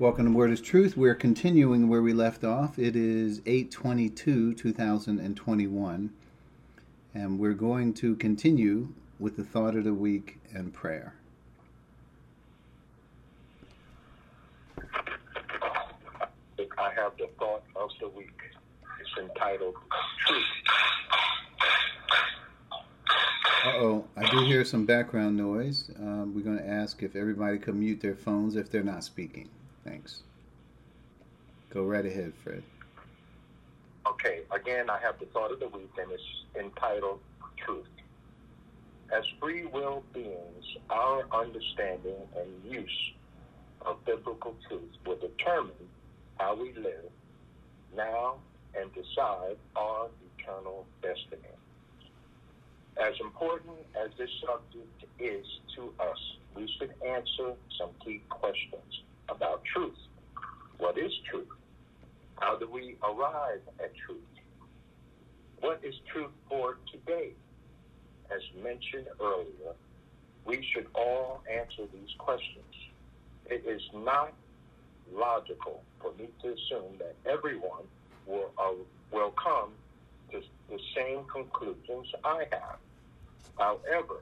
Welcome to Word is Truth. We're continuing where we left off. It is 822, 2021. And we're going to continue with the thought of the week and prayer. I have the thought of the week. It's entitled Truth. Uh oh, I do hear some background noise. Um, we're going to ask if everybody could mute their phones if they're not speaking. Thanks. Go right ahead, Fred. Okay, again, I have the thought of the week, and it's entitled Truth. As free will beings, our understanding and use of biblical truth will determine how we live now and decide our eternal destiny. As important as this subject is to us, we should answer some key questions about truth. What is truth? How do we arrive at truth? What is truth for today? As mentioned earlier, we should all answer these questions. It is not logical for me to assume that everyone will, uh, will come to the same conclusions I have. However,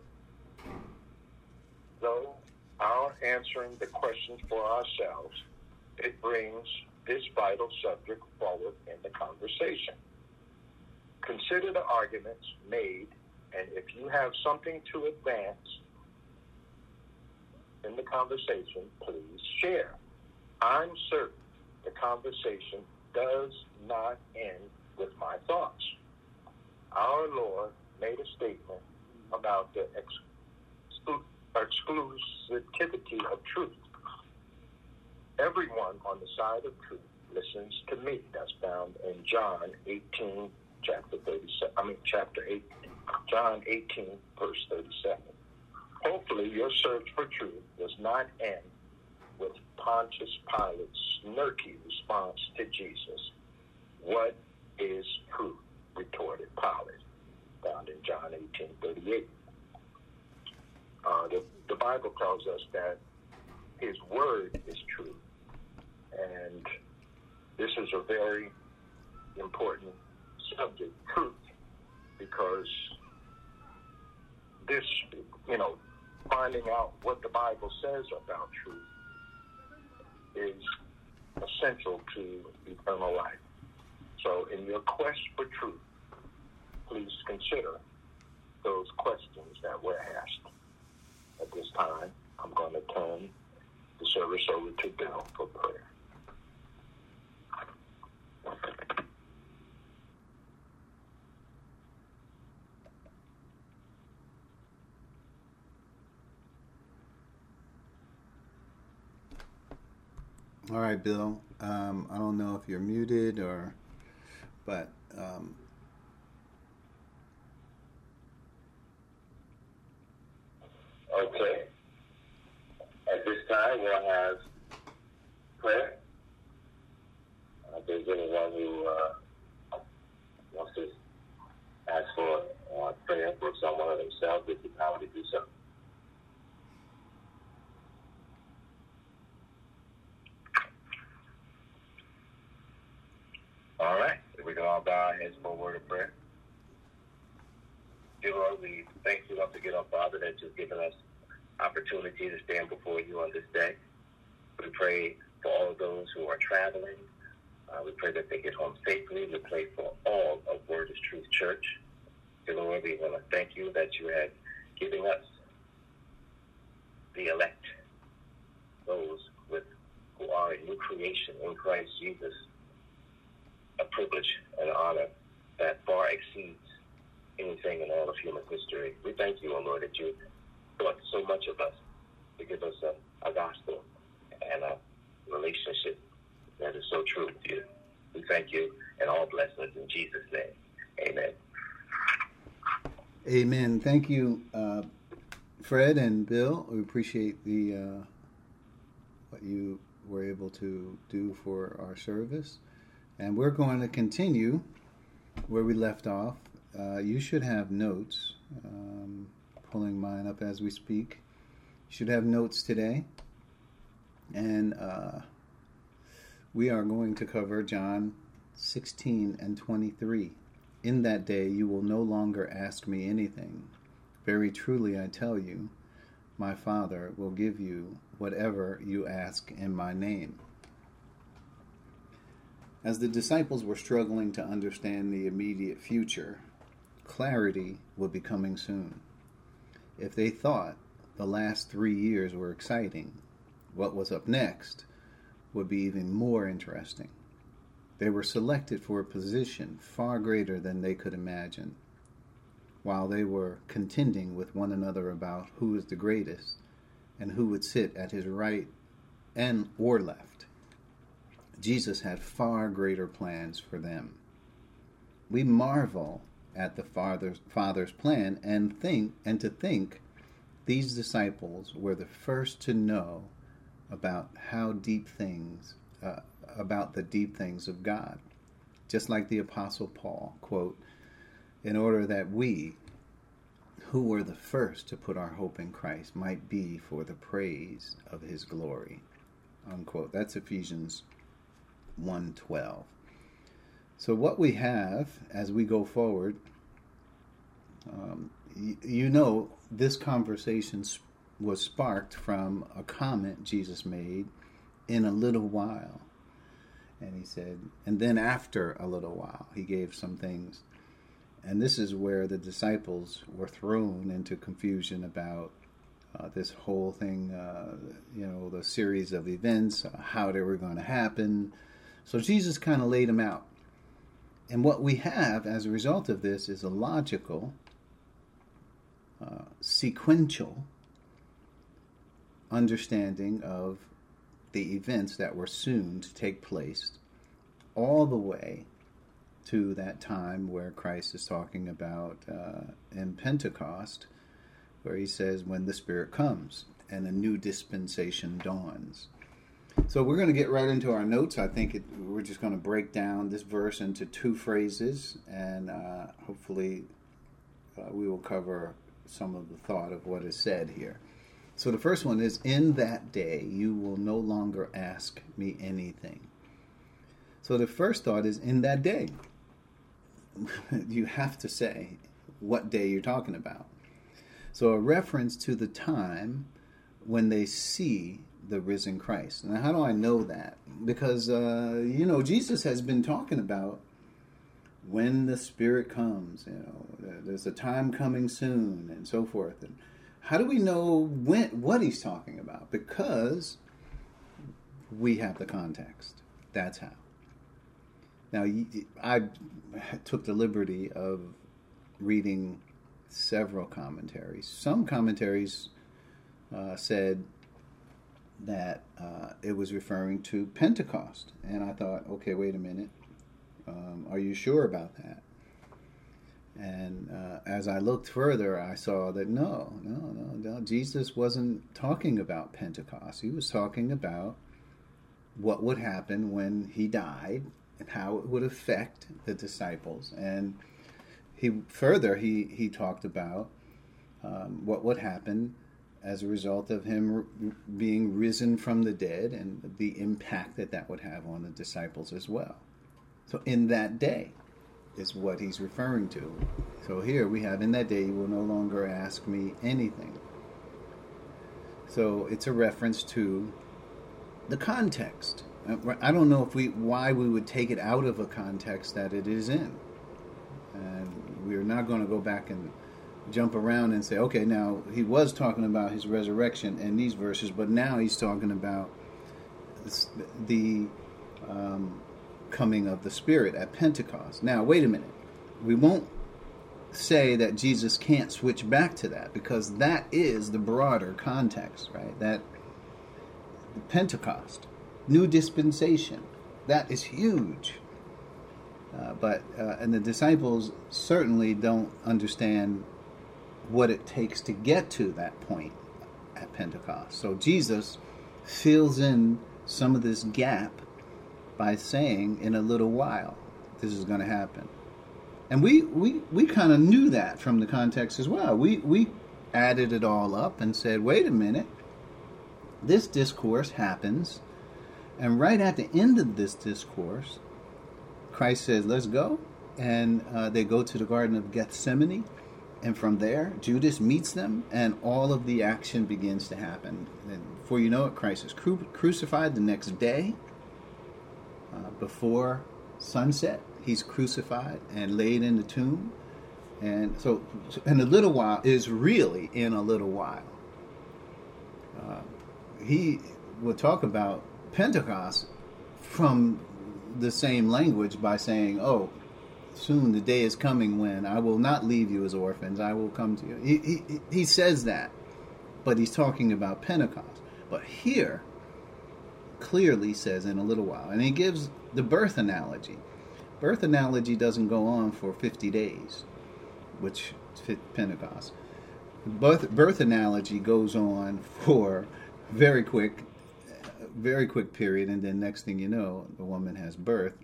though our answering the questions for ourselves, it brings this vital subject forward in the conversation. Consider the arguments made, and if you have something to advance in the conversation, please share. I'm certain the conversation does not end with my thoughts. Our Lord made a statement about the exclu- exclusivity of truth. Everyone on the side of truth listens to me. That's found in John 18, chapter 37. I mean, chapter 8, John 18, verse 37. Hopefully, your search for truth does not end with Pontius Pilate's snarky response to Jesus. What is truth? retorted Pilate, found in John 18, 38. Uh, the, the Bible tells us that his word is true. And this is a very important subject, truth, because this, you know, finding out what the Bible says about truth is essential to eternal life. So, in your quest for truth, please consider those questions that were asked. At this time, I'm going to turn the service over to Bill for prayer. All right, Bill. Um, I don't know if you're muted or, but um, Okay. At this time, we'll have prayer. Uh, if there's anyone who uh, wants to ask for uh, prayer for someone or themselves, they can to do so. All right. We can all bow our heads for a word of prayer. Lord, we thank you once again, our Father, that you've given us opportunity to stand before you on this day. We pray for all those who are traveling. Uh, we pray that they get home safely. We pray for all of Word is Truth Church. Dear Lord, we want to thank you that you have given us the elect, those with who are a new creation in Christ Jesus, a privilege and honor that far exceeds anything in all of human history. We thank you, O Lord, that you thought so much of us to give us a, a gospel and a relationship that is so true with you. We thank you and all blessings in Jesus' name. Amen. Amen. Thank you, uh, Fred and Bill. We appreciate the uh, what you were able to do for our service, and we're going to continue where we left off. Uh, you should have notes. Um, pulling mine up as we speak. You should have notes today, and uh, We are going to cover John 16 and 23. In that day you will no longer ask me anything. Very truly I tell you, my Father will give you whatever you ask in my name. As the disciples were struggling to understand the immediate future, clarity would be coming soon. If they thought the last three years were exciting, what was up next would be even more interesting. They were selected for a position far greater than they could imagine. While they were contending with one another about who is the greatest and who would sit at his right and or left, Jesus had far greater plans for them. We marvel at the Father's, Father's plan and think and to think these disciples were the first to know about how deep things uh, about the deep things of God. Just like the apostle Paul, quote, in order that we who were the first to put our hope in Christ might be for the praise of his glory. Unquote. That's Ephesians 1:12. So what we have as we go forward, um, y- you know, this conversation was sparked from a comment Jesus made in a little while. And he said, and then after a little while, he gave some things. And this is where the disciples were thrown into confusion about uh, this whole thing, uh, you know, the series of events, uh, how they were going to happen, so Jesus kind of laid them out. And what we have as a result of this is a logical, uh, sequential understanding of the events that were soon to take place, all the way to that time where Christ is talking about uh, in Pentecost, where he says, when the Spirit comes and a new dispensation dawns. So we're going to get right into our notes. I think it, we're just going to break down this verse into two phrases, and uh, hopefully uh, we will cover some of the thought of what is said here. So the first one is, In that day you will no longer ask me anything. So the first thought is, In that day. you have to say what day you're talking about. So a reference to the time when they see the risen Christ. Now, how do I know that? Because, uh, you know, Jesus has been talking about when the Spirit comes, you know, there's a time coming soon, and so forth. And how do we know when what he's talking about? Because we have the context. That's how. Now, I took the liberty of reading several commentaries. Some commentaries uh, said that uh, it was referring to Pentecost. And I thought, okay, wait a minute. Um, are you sure about that? And uh, as I looked further, I saw that no, no, no, no, Jesus wasn't talking about Pentecost. He was talking about what would happen when he died and how it would affect the disciples. And he further he he talked about um, what would happen as a result of him being risen from the dead and the impact that that would have on the disciples as well. So, in that day is what he's referring to. So, here we have, in that day you will no longer ask me anything. So, it's a reference to the context. I don't know if we why we would take it out of a context that it is in. And we're not going to go back and jump around and say, okay, now he was talking about his resurrection in these verses, but now he's talking about the um, coming of the Spirit at Pentecost. Now, wait a minute. We won't say that Jesus can't switch back to that because that is the broader context, right? That Pentecost, new dispensation, that is huge. Uh, but uh, and the disciples certainly don't understand what it takes to get to that point at Pentecost. So Jesus fills in some of this gap by saying, in a little while, this is going to happen. And we, we, we kind of knew that from the context as well. We, we added it all up and said, wait a minute, this discourse happens And right at the end of this discourse, Christ says, Let's go. And uh, they go to the Garden of Gethsemane. And from there, Judas meets them, and all of the action begins to happen. And before you know it, Christ is cru- crucified the next day. Uh, before sunset, he's crucified and laid in the tomb. And so, in a little while is really in a little while. Uh, he will talk about Pentecost from the same language by saying, "Oh, soon the day is coming when I will not leave you as orphans; I will come to you." He he, he says that, but he's talking about Pentecost. But here, clearly says in a little while, and he gives the birth analogy. Birth analogy doesn't go on for fifty days, which Pentecost. Birth, birth analogy goes on for very quick very quick period, and then next thing you know, the woman has birth.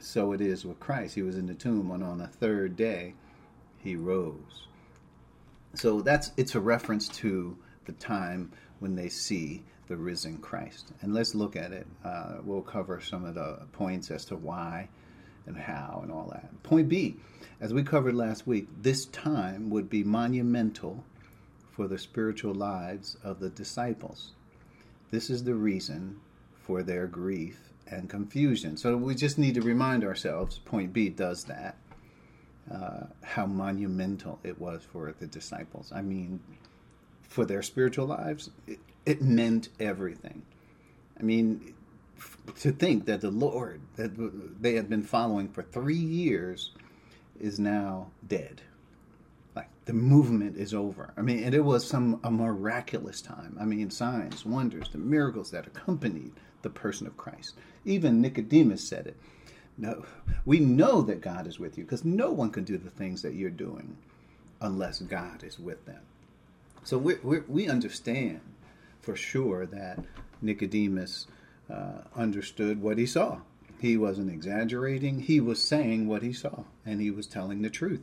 So it is with Christ. He was in the tomb, and on the third day, he rose. So that's it's a reference to the time when they see the risen Christ. And let's look at it. Uh, we'll cover some of the points as to why and how and all that. Point B, as we covered last week, this time would be monumental for the spiritual lives of the disciples. This is the reason for their grief and confusion. So we just need to remind ourselves, point B does that, uh, how monumental it was for the disciples. I mean, for their spiritual lives, it, it meant everything. I mean, to think that the Lord that they had been following for three years is now dead like the movement is over. I mean, and it was some a miraculous time. I mean, signs, wonders, the miracles that accompanied the person of Christ. Even Nicodemus said it. No, we know that God is with you because no one can do the things that you're doing unless God is with them. So we we understand for sure that Nicodemus uh, understood what he saw. He wasn't exaggerating. He was saying what he saw, and he was telling the truth.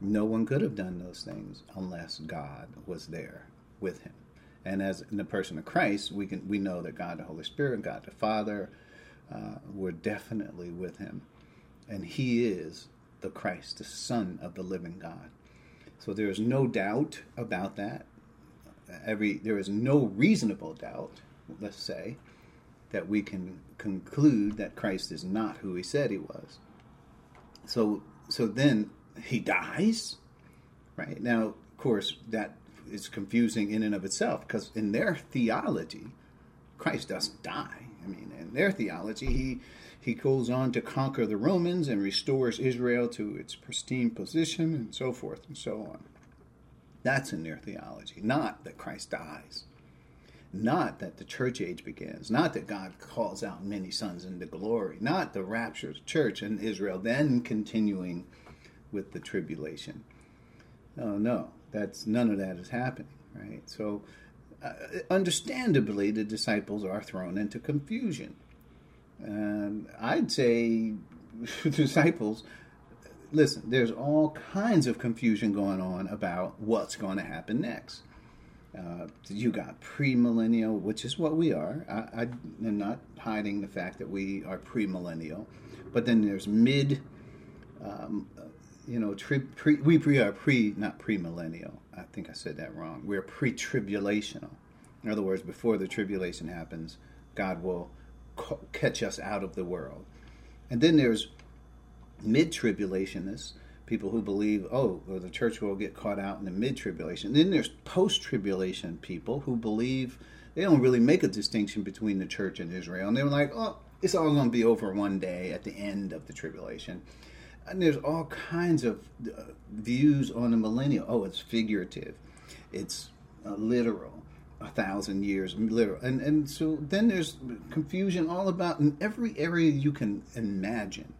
No one could have done those things unless God was there with him. And as in the person of Christ, we can we know that God the Holy Spirit, God the Father, uh, were definitely with him, and He is the Christ, the Son of the living God. So there is no doubt about that. Every there is no reasonable doubt, let's say, that we can conclude that Christ is not who He said He was. So so then he dies, right? Now, of course, that is confusing in and of itself because in their theology, Christ doesn't die. I mean, in their theology, he he goes on to conquer the Romans and restores Israel to its pristine position and so forth and so on. That's in their theology, not that Christ dies, not that the church age begins, not that God calls out many sons into glory, not the rapture of the church in Israel, then continuing with the tribulation. Oh, no, no, that's none of that is happening, right? So, uh, understandably, the disciples are thrown into confusion. And I'd say, disciples, listen, there's all kinds of confusion going on about what's going to happen next. Uh, you got premillennial, which is what we are. I, I am not hiding the fact that we are premillennial, but then there's mid um, you know, tri- pre, we pre, are pre, not premillennial. I think I said that wrong. We're pre-tribulational. In other words, before the tribulation happens, God will ca- catch us out of the world. And then there's mid-tribulationists, people who believe, oh, well, the church will get caught out in the mid-tribulation. Then there's post-tribulation people who believe they don't really make a distinction between the church and Israel, and they're like, oh, it's all going to be over one day at the end of the tribulation and there's all kinds of uh, views on the millennial. Oh, it's figurative, it's uh, literal, a thousand years literal, and and so then there's confusion all about in every area you can imagine.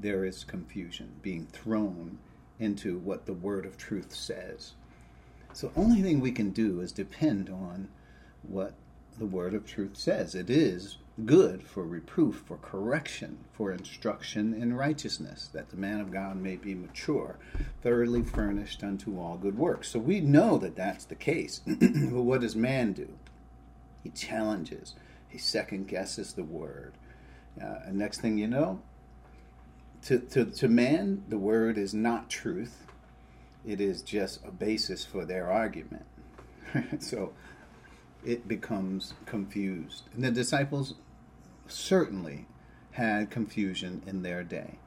There is confusion being thrown into what the word of truth says. So only thing we can do is depend on what the word of truth says. It is good for reproof, for correction, for instruction in righteousness, that the man of God may be mature, thoroughly furnished unto all good works. So we know that that's the case. but what does man do? He challenges, He second guesses the word. Uh, and next thing you know, to, to, to man, the word is not truth. It is just a basis for their argument. so it becomes confused. And the disciples certainly had confusion in their day.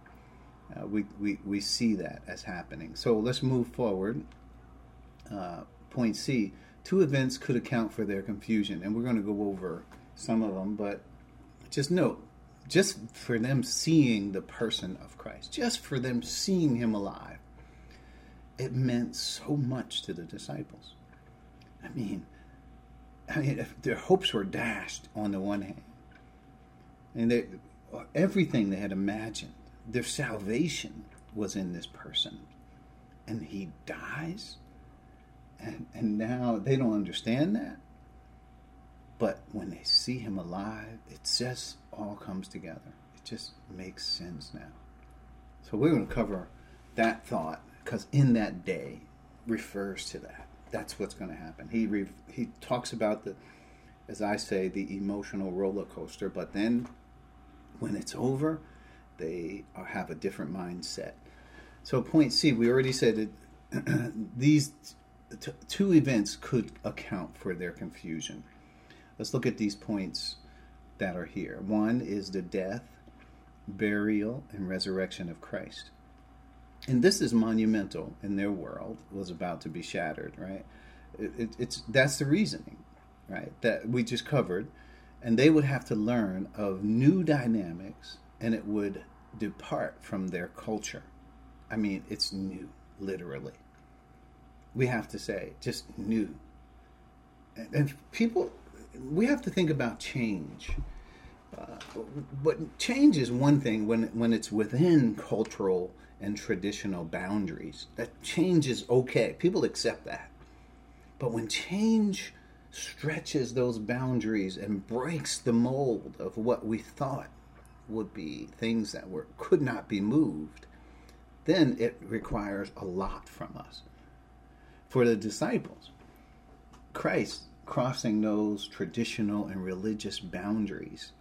Uh, we, we, we see that as happening. So let's move forward. Uh, point C two events could account for their confusion, and we're going to go over some of them, but just note just for them seeing the person of Christ, just for them seeing him alive, it meant so much to the disciples. I mean, I mean, their hopes were dashed on the one hand, and they, everything they had imagined, their salvation was in this person, and he dies, and and now they don't understand that. But when they see him alive, it just all comes together. It just makes sense now. So we're going to cover that thought because in that day refers to that. That's what's going to happen. He re- he talks about the, as I say, the emotional roller coaster. But then, when it's over, they have a different mindset. So point C, we already said that these t- two events could account for their confusion. Let's look at these points that are here. One is the death, burial, and resurrection of Christ. And this is monumental in their world, was about to be shattered, right? It, it, it's that's the reasoning, right? That we just covered, and they would have to learn of new dynamics, and it would depart from their culture. I mean, it's new, literally. We have to say, just new. And, people we have to think about change. Uh, but change is one thing when when it's within cultural and traditional boundaries. That change is okay. People accept that. But when change stretches those boundaries and breaks the mold of what we thought would be things that were could not be moved, then it requires a lot from us. For the disciples, Christ crossing those traditional and religious boundaries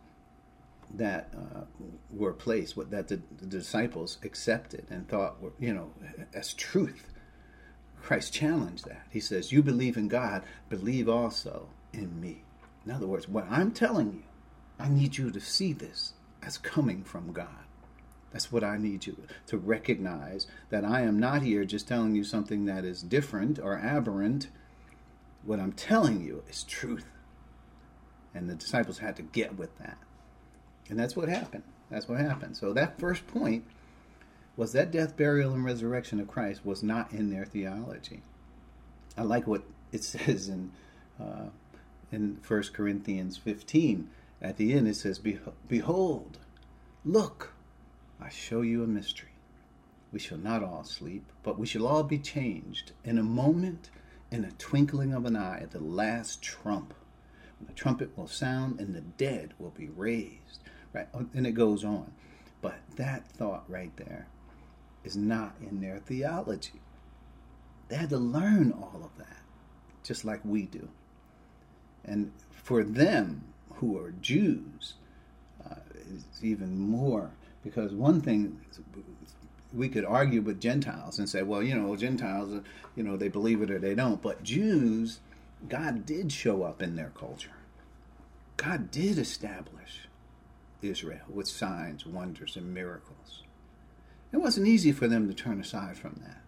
that uh, were placed, what that the, the, disciples accepted and thought were, you know, as truth. Christ challenged that. He says, "You believe in God, believe also in me." In other words, what I'm telling you, I need you to see this as coming from God. That's what I need you to recognize that I am not here just telling you something that is different or aberrant what I'm telling you is truth. And the disciples had to get with that. And that's what happened. That's what happened. So that first point was that death, burial, and resurrection of Christ was not in their theology. I like what it says in uh, in 1 Corinthians 15. At the end, it says, Behold, look, I show you a mystery. We shall not all sleep, but we shall all be changed in a moment in a twinkling of an eye at the last trump. When the trumpet will sound and the dead will be raised. Right? And it goes on. But that thought right there is not in their theology. They had to learn all of that, just like we do. And for them who are Jews, uh, it's even more because one thing we could argue with Gentiles and say, well, you know, Gentiles, uh, you know, they believe it or they don't. But Jews, God did show up in their culture. God did establish Israel with signs, wonders, and miracles. It wasn't easy for them to turn aside from that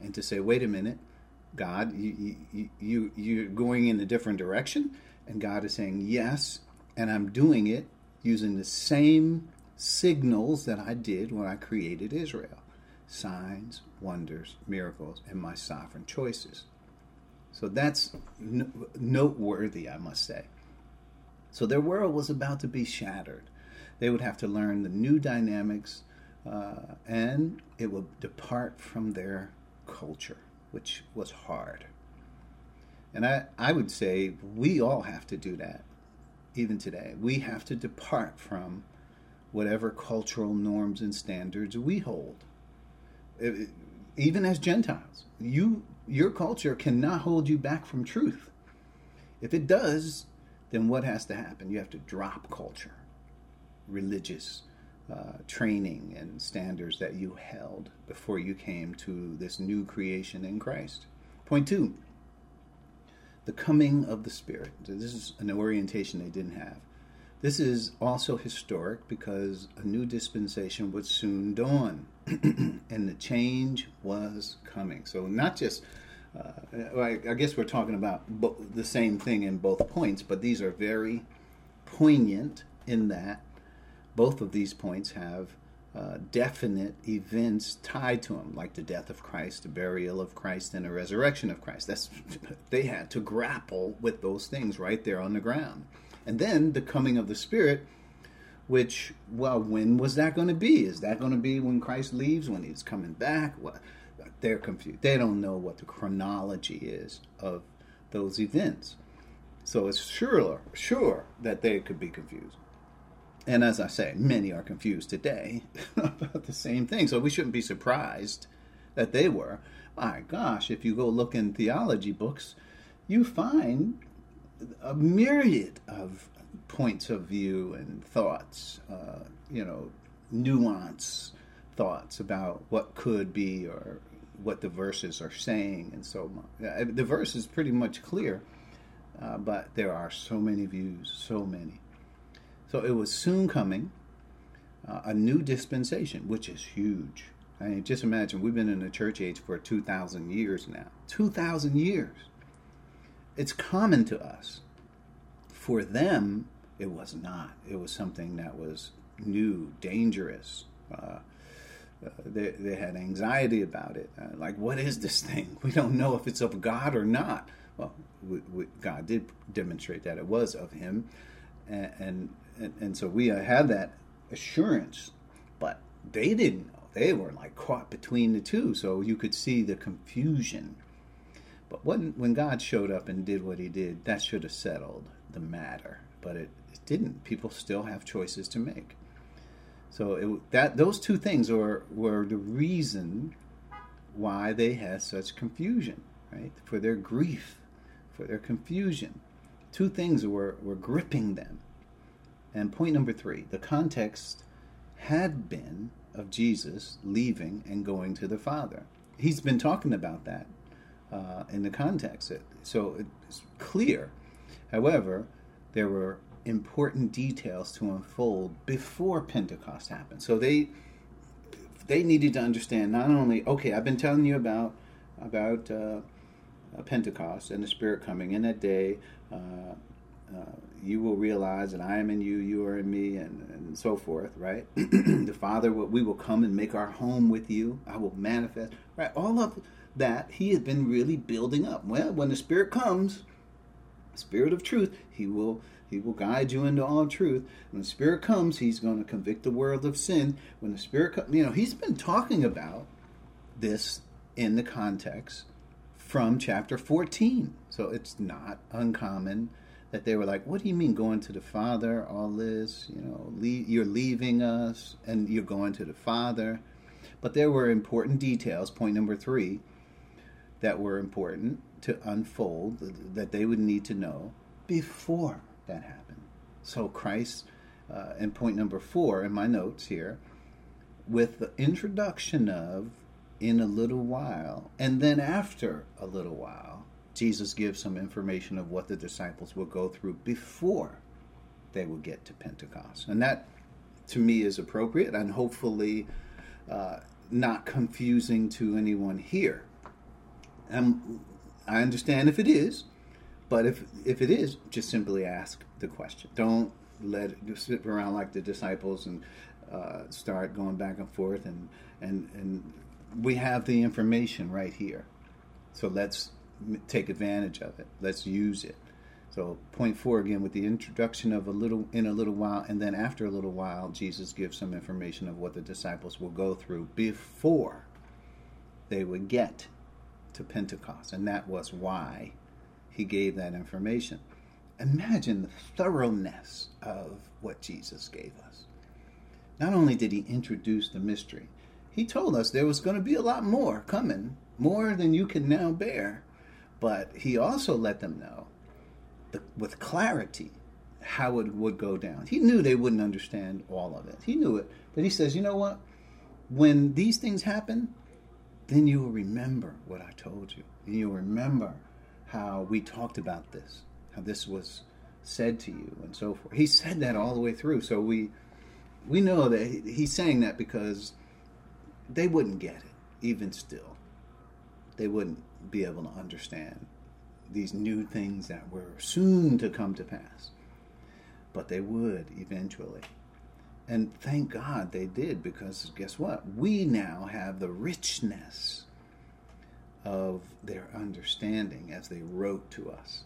and to say, wait a minute, God, you, you, you, you're going in a different direction. And God is saying, yes, and I'm doing it using the same signals that I did when I created Israel signs, wonders, miracles, and my sovereign choices. So that's noteworthy, I must say. So their world was about to be shattered. They would have to learn the new dynamics, uh, and it will depart from their culture, which was hard. And I, I would say we all have to do that, even today. We have to depart from whatever cultural norms and standards we hold. Even as Gentiles, you your culture cannot hold you back from truth. If it does, then what has to happen? You have to drop culture, religious uh, training, and standards that you held before you came to this new creation in Christ. Point two the coming of the Spirit. This is an orientation they didn't have. This is also historic because a new dispensation would soon dawn, and the change was coming. So, not just, uh, I, I guess we're talking about bo- the same thing in both points, but these are very poignant in that both of these points have uh, definite events tied to them, like the death of Christ, the burial of Christ, and the resurrection of Christ. That's they had to grapple with those things right there on the ground. And then the coming of the Spirit, which, well, when was that going to be? Is that going to be when Christ leaves, when he's coming back? They're confused. They don't know what the chronology is of those events. So it's sure, sure that they could be confused. And as I say, many are confused today about the same thing. So we shouldn't be surprised that they were. My gosh, if you go look in theology books, you find a myriad of points of view and thoughts, uh, you know, nuance thoughts about what could be or what the verses are saying and so on. The verse is pretty much clear, uh, but there are so many views, so many. So it was soon coming, uh, a new dispensation, which is huge. I mean, just imagine we've been in the church age for 2,000 years now. 2,000 years it's common to us. For them, it was not. It was something that was new, dangerous. Uh, uh, they, they had anxiety about it. Uh, like, what is this thing? We don't know if it's of God or not. Well, we, we, God did demonstrate that it was of Him, and and, and so we uh, had that assurance. But they didn't know. They were like caught between the two. So you could see the confusion but when, when God showed up and did what he did, that should have settled the matter. But it, it didn't. People still have choices to make. So it, that those two things were, were the reason why they had such confusion, right? For their grief, for their confusion. Two things were, were gripping them. And point number three the context had been of Jesus leaving and going to the Father. He's been talking about that uh, in the context. So it's clear. However, there were important details to unfold before Pentecost happened. So they they needed to understand not only okay, I've been telling you about about uh, Pentecost and the Spirit coming in that day. Uh, uh, you will realize that I am in you, you are in me, and, and so forth, right? the Father, will, we will come and make our home with you. I will manifest, right? All of that he has been really building up. Well, when the Spirit comes, Spirit of truth, he will he will guide you into all truth. When the Spirit comes, he's going to convict the world of sin. When the Spirit comes, you know, he's been talking about this in the context from chapter 14. So it's not uncommon that they were like, "What do you mean going to the Father? All this, you know, you're leaving us and you're going to the Father." But there were important details. Point number three that were important to unfold that they would need to know before that happened. So Christ, uh, and point number four in my notes here, with the introduction of in a little while, and then after a little while, Jesus gives some information of what the disciples will go through before they will get to Pentecost. And that, to me, is appropriate and hopefully uh, not confusing to anyone here. And I understand if it is, but if if it is, just simply ask the question. Don't let it sit around like the disciples and uh, start going back and forth. And and and we have the information right here, so let's take advantage of it. Let's use it. So point four again with the introduction of a little in a little while, and then after a little while, Jesus gives some information of what the disciples will go through before they would get to Pentecost, and that was why he gave that information. Imagine the thoroughness of what Jesus gave us. Not only did he introduce the mystery, he told us there was going to be a lot more coming, more than you can now bear. But he also let them know with clarity how it would go down. He knew they wouldn't understand all of it. He knew it. But he says, you know what? When these things happen, then you will remember what I told you. And you'll remember how we talked about this, how this was said to you, and so forth. He said that all the way through. So we we know that he's saying that because they wouldn't get it, even still. They wouldn't be able to understand these new things that were soon to come to pass. But they would eventually. And thank God they did because guess what? We now have the richness of their understanding as they wrote to us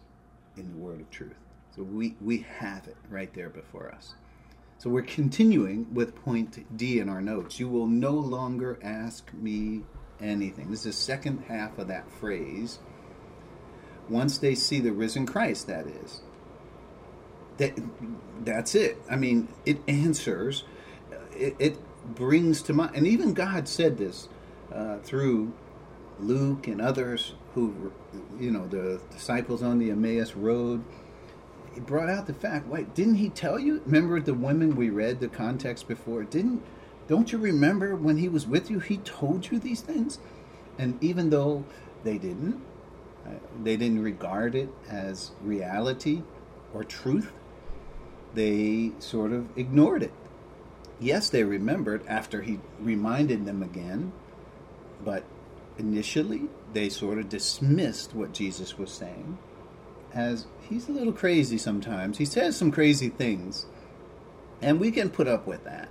in the word of truth. So we, we have it right there before us. So we're continuing with point D in our notes. You will no longer ask me anything. This is the second half of that phrase. Once they see the risen Christ, that is. That, that's it. I mean, it answers, it, it brings to mind, and even God said this uh, through Luke and others who, you know, the disciples on the Emmaus road. He brought out the fact. Wait, didn't he tell you? Remember the women we read the context before? Didn't don't you remember when he was with you? He told you these things, and even though they didn't, uh, they didn't regard it as reality or truth. They sort of ignored it. Yes, they remembered after he reminded them again, but initially they sort of dismissed what Jesus was saying as he's a little crazy sometimes. He says some crazy things, and we can put up with that.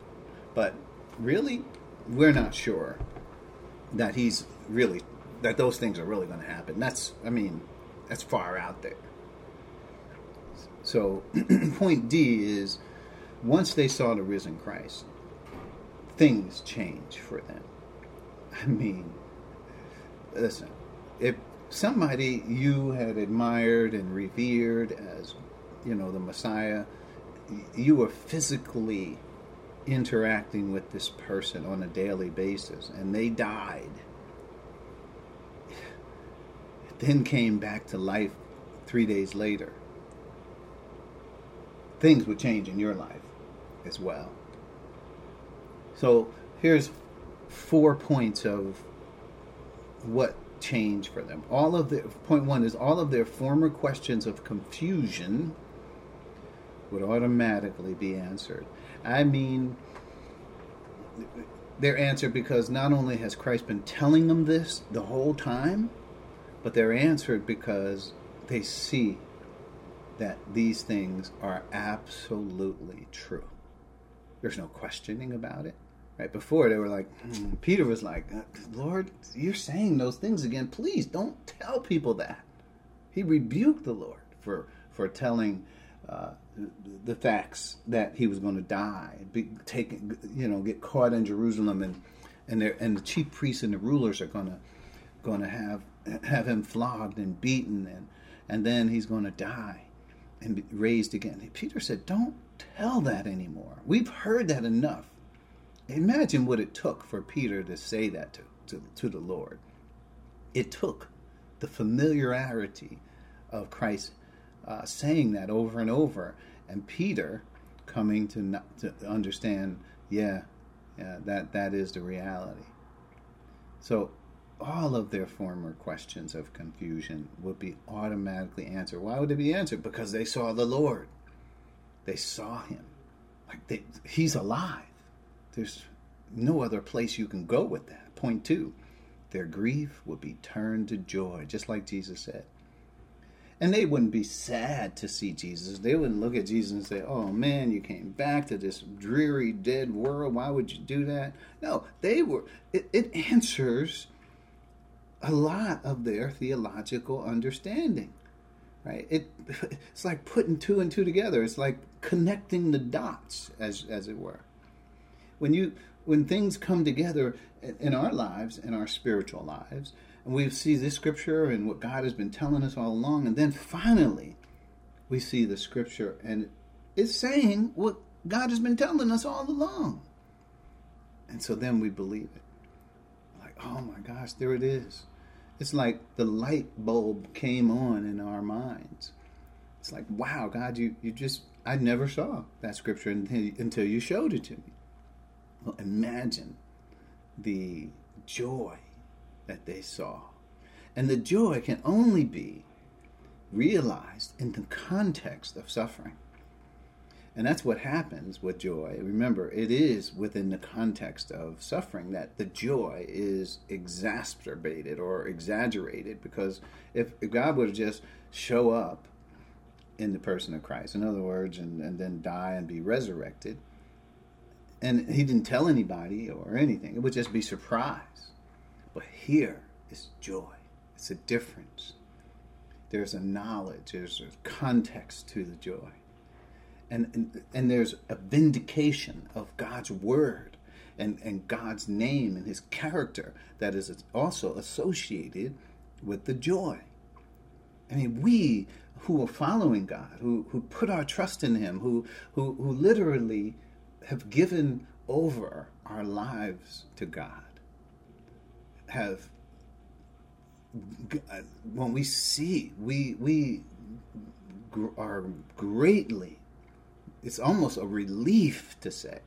But really, we're not sure that he's really that those things are really going to happen. That's I mean, that's far out there. So, point D is once they saw the risen Christ, things change for them. I mean, listen, if somebody you had admired and revered as, you know, the Messiah, you were physically interacting with this person on a daily basis and they died, then came back to life three days later, things would change in your life as well. So here's four points of what changed for them. All of the point one is all of their former questions of confusion would automatically be answered. I mean, they're answered because not only has Christ been telling them this the whole time, but they're answered because they see that these things are absolutely true. There's no questioning about it. Right before they were like, hmm. Peter was like, uh, Lord, you're saying those things again. Please don't tell people that. He rebuked the Lord for for telling the facts that he was going to die, be taken, you know, get caught in Jerusalem, and and and the chief priests and the rulers are going to going to have have him flogged and beaten, and and then he's going to die and be raised again. Peter said, "Don't tell that anymore. We've heard that enough." Imagine what it took for Peter to say that to, to, to the Lord. It took the familiarity of Christ uh, saying that over and over, and Peter coming to, not, to understand, yeah, yeah, that that is the reality. So all of their former questions of confusion would be automatically answered. Why would they be answered? Because they saw the Lord. They saw him. Like they, he's alive. There's no other place you can go with that. Point two, their grief would be turned to joy, just like Jesus said. And they wouldn't be sad to see Jesus. They wouldn't look at Jesus and say, Oh man, you came back to this dreary, dead world. Why would you do that? No, they were, it, it answers a lot of their theological understanding. Right? It, it's like putting two and two together. It's like connecting the dots, as, as it were when you when things come together in our lives, in our spiritual lives, and we see this scripture and what God has been telling us all along, and then finally we see the scripture and it's saying what God has been telling us all along. And so then we believe it. Like, oh my gosh, there it is. It's like the light bulb came on in our minds. It's like, wow, God, you, you just I never saw that scripture until, you showed it to me. Well, imagine the joy that they saw. And the joy can only be realized in the context of suffering. And that's what happens with joy. Remember, it is within the context of suffering that the joy is exacerbated or exaggerated. Because if, if God would just show up in the person of Christ, in other words, and, and then die and be resurrected, and he didn't tell anybody or anything, it would just be surprise. But here is joy. It's a difference. There's a knowledge, there's a context to the joy and, and, and there's a vindication of God's word and, and God's name and his character that is also associated with the joy. I mean, we who are following God, who, who put our trust in him, who, who, who literally have given over our lives to God, have uh, when we see we we are greatly it's almost a relief to say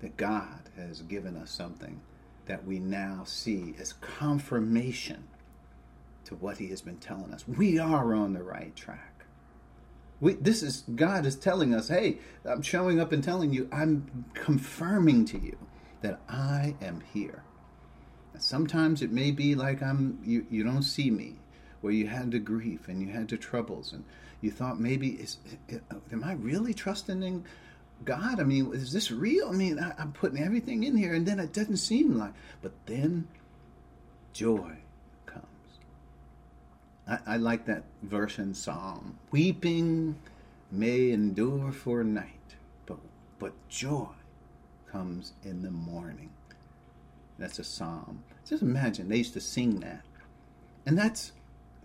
that God has given us something that we now see as confirmation to what He has been telling us. We are on the right track. We, this is God is telling us, hey, I'm showing up and telling you, I'm confirming to you that I am here. Sometimes it may be like I'm you, you don't see me, where you had the grief and you had the troubles and you thought maybe is am I really trusting in God? I mean, is this real? I mean, I, am putting everything in here, and then it doesn't seem like. But then, joy comes. I, I like that verse in Psalm: "Weeping may endure for a night, but but joy comes in the morning." That's a psalm. Just imagine they used to sing that, and that's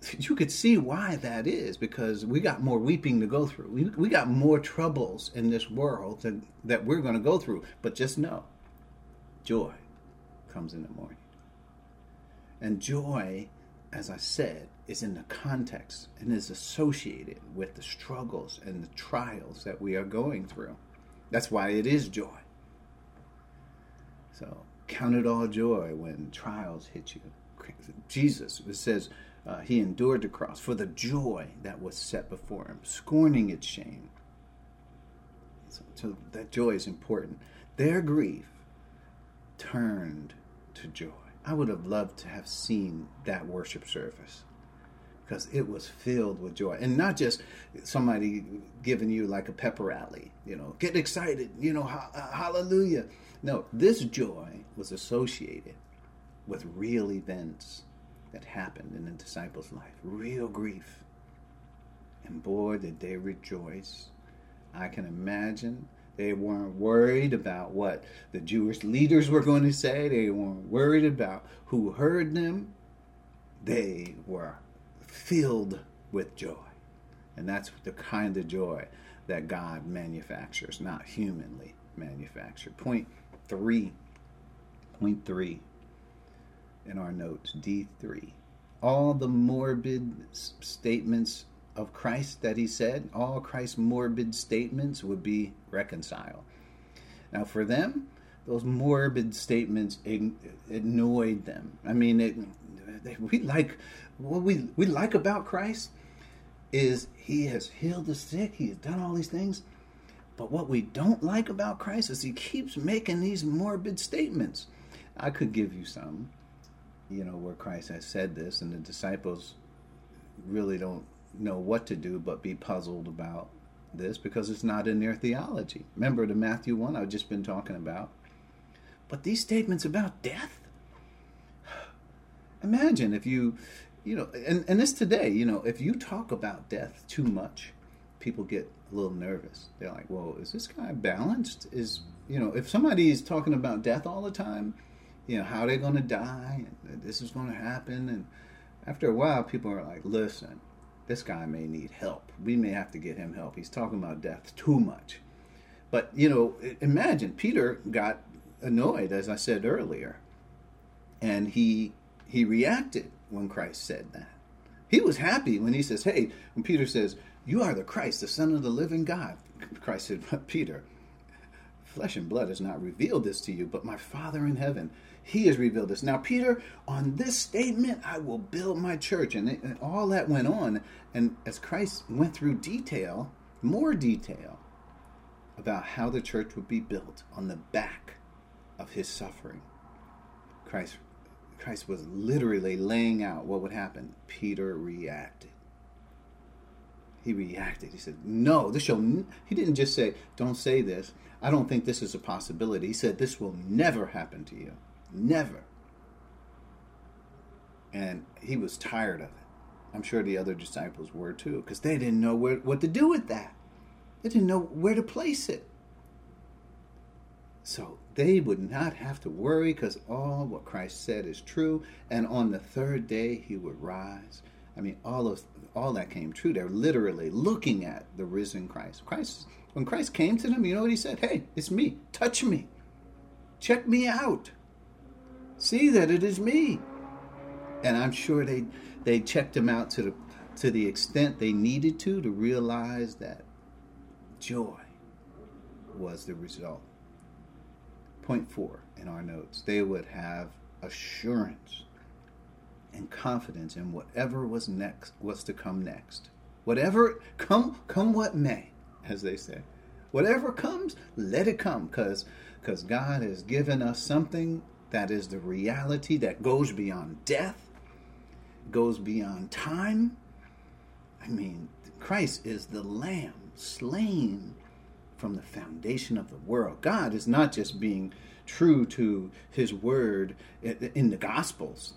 you could see why that is because we got more weeping to go through. We, we got more troubles in this world that, that we're going to go through. But just know, joy comes in the morning. And joy, as I said, is in the context and is associated with the struggles and the trials that we are going through. That's why it is joy. So count it all joy when trials hit you. Jesus, it says, uh, he endured the cross for the joy that was set before him, scorning its shame. So, so that joy is important. Their grief turned to joy. I would have loved to have seen that worship service because it was filled with joy and not just somebody giving you like a pepper rally you know get excited you know hallelujah no this joy was associated with real events that happened in the disciples' life. Real grief. And boy, did they rejoice. I can imagine they weren't worried about what the Jewish leaders were going to say. They weren't worried about who heard them. They were filled with joy. And that's the kind of joy that God manufactures, not humanly manufactured. Point three. Point three in our notes, D3. All the morbid statements of Christ that he said, all Christ's morbid statements would be reconciled. Now, for them, those morbid statements annoyed them. I mean, it, we like what we we like about Christ is he has healed the sick, he has done all these things. But what we don't like about Christ is he keeps making these morbid statements. I could give you some you know, where Christ has said this, and the disciples really don't know what to do but be puzzled about this because it's not in their theology. Remember the Matthew 1 I've just been talking about? But these statements about death, imagine if you, you know, and, and this today, you know, if you talk about death too much, people get a little nervous. They're like, whoa, is this guy balanced? Is, you know, if somebody is talking about death all the time, you know, how they're going to die, this is going to happen. And after a while, people are like, listen, this guy may need help. We may have to get him help. He's talking about death too much. But, you know, imagine Peter got annoyed, as I said earlier, and he he reacted when Christ said that. He was happy when he says, hey, when Peter says, you are the Christ, the Son of the living God. Christ said, Peter, flesh and blood has not revealed this to you, but my Father in heaven, he has revealed this. Now, Peter, on this statement, I will build my church. And, and all that went on. And as Christ went through detail, more detail, about how the church would be built on the back of his suffering, Christ, Christ was literally laying out what would happen. Peter reacted he reacted. He said, "No, this shall." N-. He didn't just say, "Don't say this." I don't think this is a possibility. He said, "This will never happen to you, never." And he was tired of it. I'm sure the other disciples were too, because they didn't know where, what to do with that. They didn't know where to place it. So they would not have to worry because all what Christ said is true. And on the third day, he would rise. I mean, all of all that came true. They're literally looking at the risen Christ. Christ, when Christ came to them, you know what he said? Hey, it's me. Touch me. Check me out. See that it is me. And I'm sure they they checked him out to the to the extent they needed to to realize that joy was the result. Point four in our notes. They would have assurance and confidence in whatever was next was to come next. Whatever come come what may, as they say. Whatever comes, let it come cuz cuz God has given us something that is the reality that goes beyond death, goes beyond time. I mean, Christ is the lamb slain from the foundation of the world. God is not just being true to his word in the gospels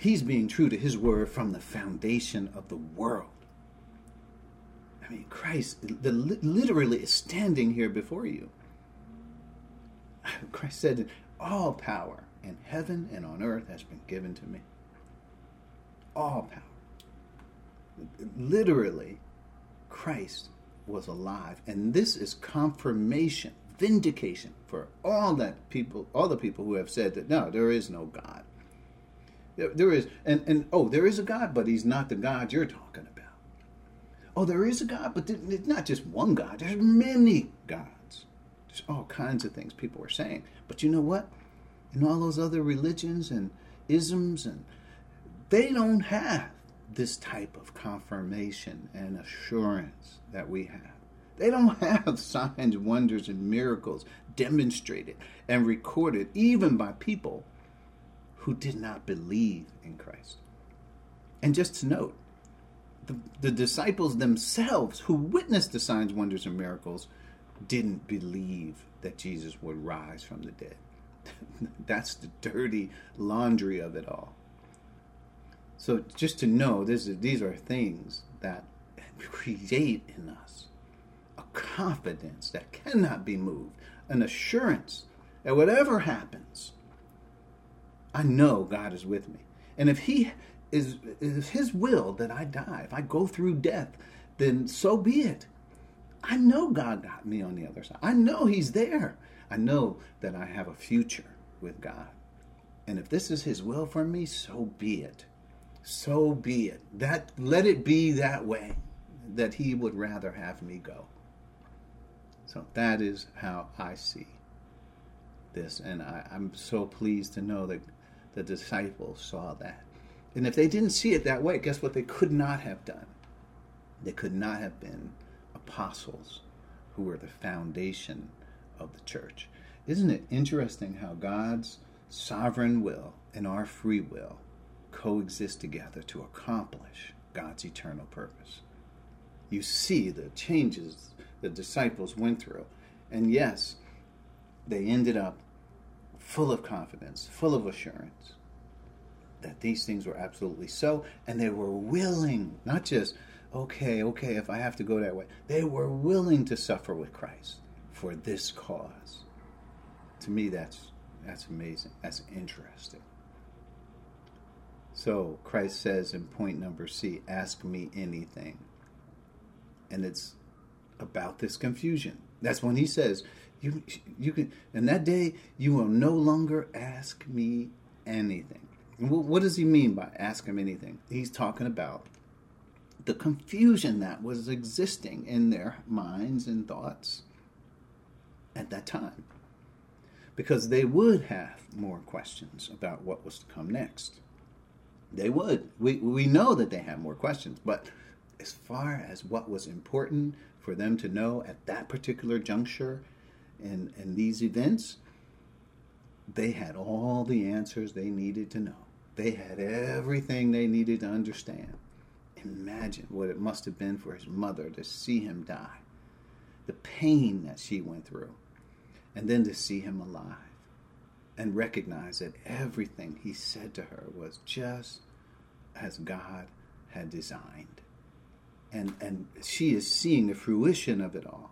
He's being true to his word from the foundation of the world. I mean, Christ the, literally is standing here before you. Christ said, All power in heaven and on earth has been given to me. All power. Literally, Christ was alive. And this is confirmation, vindication for all that people, all the people who have said that no, there is no God. There, there is, and, and oh, there is a God, but he's not the God you're talking about. Oh, there is a God, but it's not just one God. There's many gods. There's all kinds of things people are saying. But you know what? In all those other religions and isms, and they don't have this type of confirmation and assurance that we have. They don't have signs, wonders, and miracles demonstrated and recorded, even by people who did not believe in Christ. And just to note, the, the disciples themselves who witnessed the signs, wonders, and miracles didn't believe that Jesus would rise from the dead. That's the dirty laundry of it all. So just to know, this is, these are things that create in us a confidence that cannot be moved, an assurance that whatever happens, I know God is with me. And if He is, is His will that I die, if I go through death, then so be it. I know God got me on the other side. I know He's there. I know that I have a future with God. And if this is His will for me, so be it. So be it. That let it be that way. That He would rather have me go. So that is how I see this, and I, am so pleased to know that the disciples saw that. And if they didn't see it that way, guess what they could not have done? They could not have been apostles who were the foundation of the church. Isn't it interesting how God's sovereign will and our free will coexist together to accomplish God's eternal purpose? You see the changes the disciples went through. And yes, they ended up full of confidence, full of assurance that these things were absolutely so, and they were willing, not just, okay, okay, if I have to go that way, they were willing to suffer with Christ for this cause. To me, that's that's amazing. That's interesting. So Christ says in point number C, ask me anything. And it's about this confusion. That's when he says, you, you can, and that day you will no longer ask me anything. what does he mean by ask him anything? He's talking about the confusion that was existing in their minds and thoughts at that time. Because they would have more questions about what was to come next. They would. We, we know that they have more questions, but as far as what was important for them to know at that particular juncture in, in these events, they had all the answers they needed to know. They had everything they needed to understand. Imagine what it must have been for his mother to see him die, the pain that she went through, and then to see him alive and recognize that everything he said to her was just as God had designed. And, and she is seeing the fruition of it all.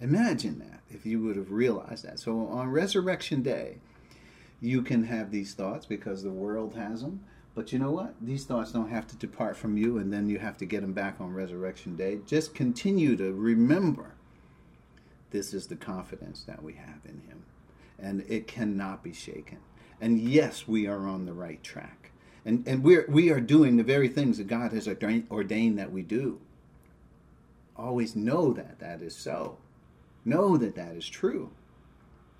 Imagine that if you would have realized that. So on Resurrection Day, you can have these thoughts because the world has them. But you know what? These thoughts don't have to depart from you and then you have to get them back on Resurrection Day. Just continue to remember this is the confidence that we have in Him. And it cannot be shaken. And yes, we are on the right track. And, and we're, we are doing the very things that God has ordained that we do. Always know that that is so. Know that that is true.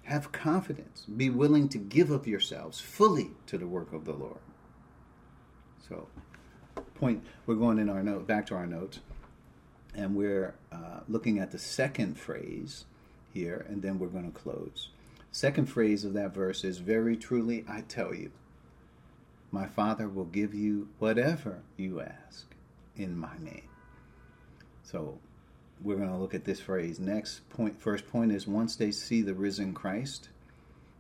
Have confidence. Be willing to give of yourselves fully to the work of the Lord. So, point. We're going in our note back to our notes, and we're uh, looking at the second phrase here, and then we're going to close. Second phrase of that verse is "Very truly I tell you, my Father will give you whatever you ask in my name." So, we're going to look at this phrase. Next point, first point is once they see the risen Christ,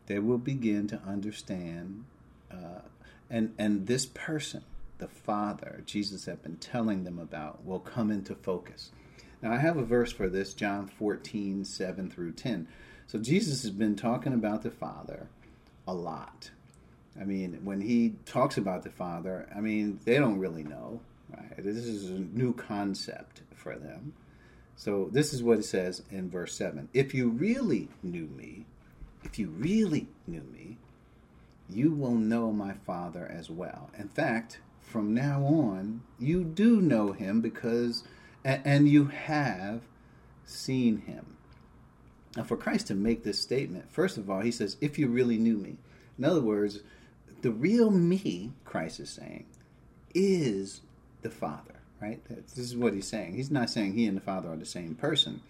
they will begin to understand, uh, and and this person, the Father, Jesus had been telling them about, will come into focus. Now I have a verse for this, John 14, 7 through 10. So Jesus has been talking about the Father a lot. I mean, when he talks about the Father, I mean, they don't really know. Right? This is a new concept for them. So this is what it says in verse 7. If you really knew me, if you really knew me, you will know my Father as well. In fact, from now on, you do know him because, and you have seen him. Now, for Christ to make this statement, first of all, he says, if you really knew me. In other words, the real me, Christ is saying, is the Father right? This is what he's saying. He's not saying he and the Father are the same person,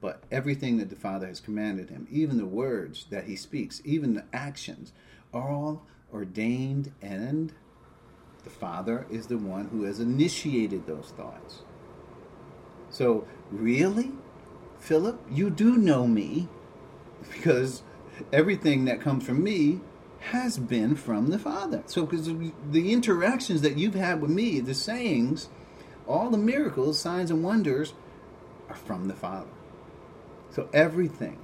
but everything that the Father has commanded him, even the words that he speaks, even the actions, are all ordained, and the Father is the one who has initiated those thoughts. So, really, Philip, you do know me because everything that comes from me has been from the Father. So, because the interactions that you've had with me, the sayings, all the miracles, signs, and wonders are from the Father. So everything,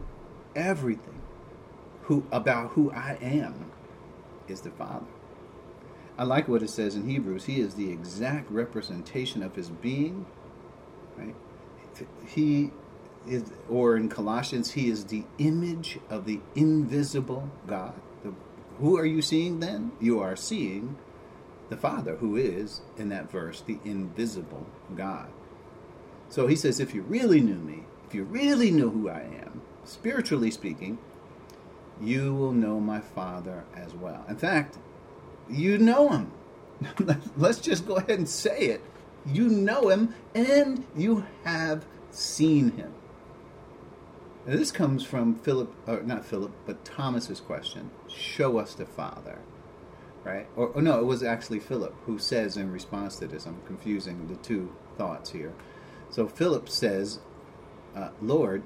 everything who about who I am is the Father. I like what it says in Hebrews. He is the exact representation of his being. Right? He is, or in Colossians, he is the image of the invisible God. The, who are you seeing then? You are seeing the Father, who is, in that verse, the invisible God. So he says, if you really knew me, if you really knew who I am, spiritually speaking, you will know my Father as well. In fact, you know him. Let's just go ahead and say it. You know him and you have seen him. Now, this comes from Philip, or not Philip, but Thomas's question Show us the Father right? Or, or, no, it was actually Philip who says in response to this. I'm confusing the two thoughts here. So Philip says, uh, "Lord,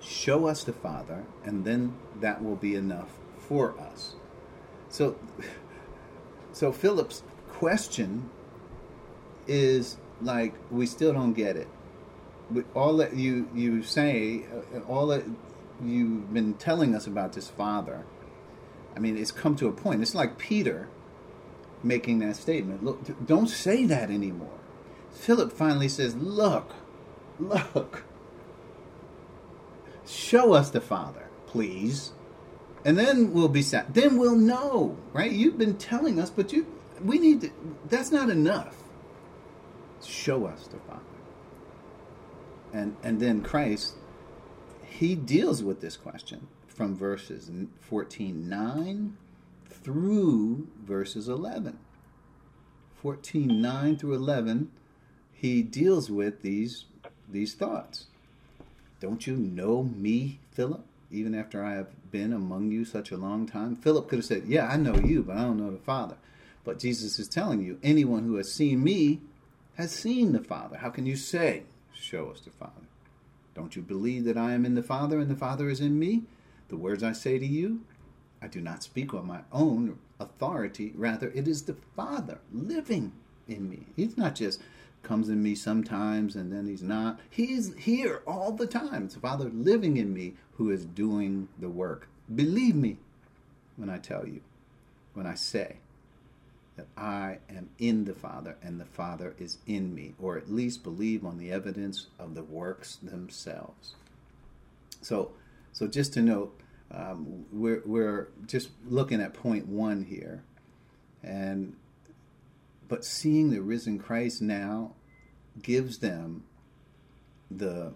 show us the Father, and then that will be enough for us." So, so Philip's question is like we still don't get it. All that you you say, uh, all that you've been telling us about this Father I mean, it's come to a point. It's like Peter making that statement. Look, don't say that anymore. Philip finally says, Look, look, show us the Father, please. And then we'll be sat. Then we'll know, right? You've been telling us, but you, we need to, that's not enough. Show us the Father. And, and then Christ, he deals with this question from verses 14 9 through verses 11. 14 9 through 11, he deals with these, these thoughts. Don't you know me, Philip? Even after I have been among you such a long time? Philip could have said, Yeah, I know you, but I don't know the Father. But Jesus is telling you, anyone who has seen me has seen the Father. How can you say, Show us the Father? Don't you believe that I am in the Father and the Father is in me? The words I say to you, I do not speak on my own authority. Rather, it is the Father living in me. He's not just comes in me sometimes and then he's not. He's here all the time. It's the Father living in me who is doing the work. Believe me when I tell you, when I say that I am in the Father and the Father is in me, or at least believe on the evidence of the works themselves. So, so just to note, um, we're, we're just looking at point one here, and but seeing the risen Christ now gives them the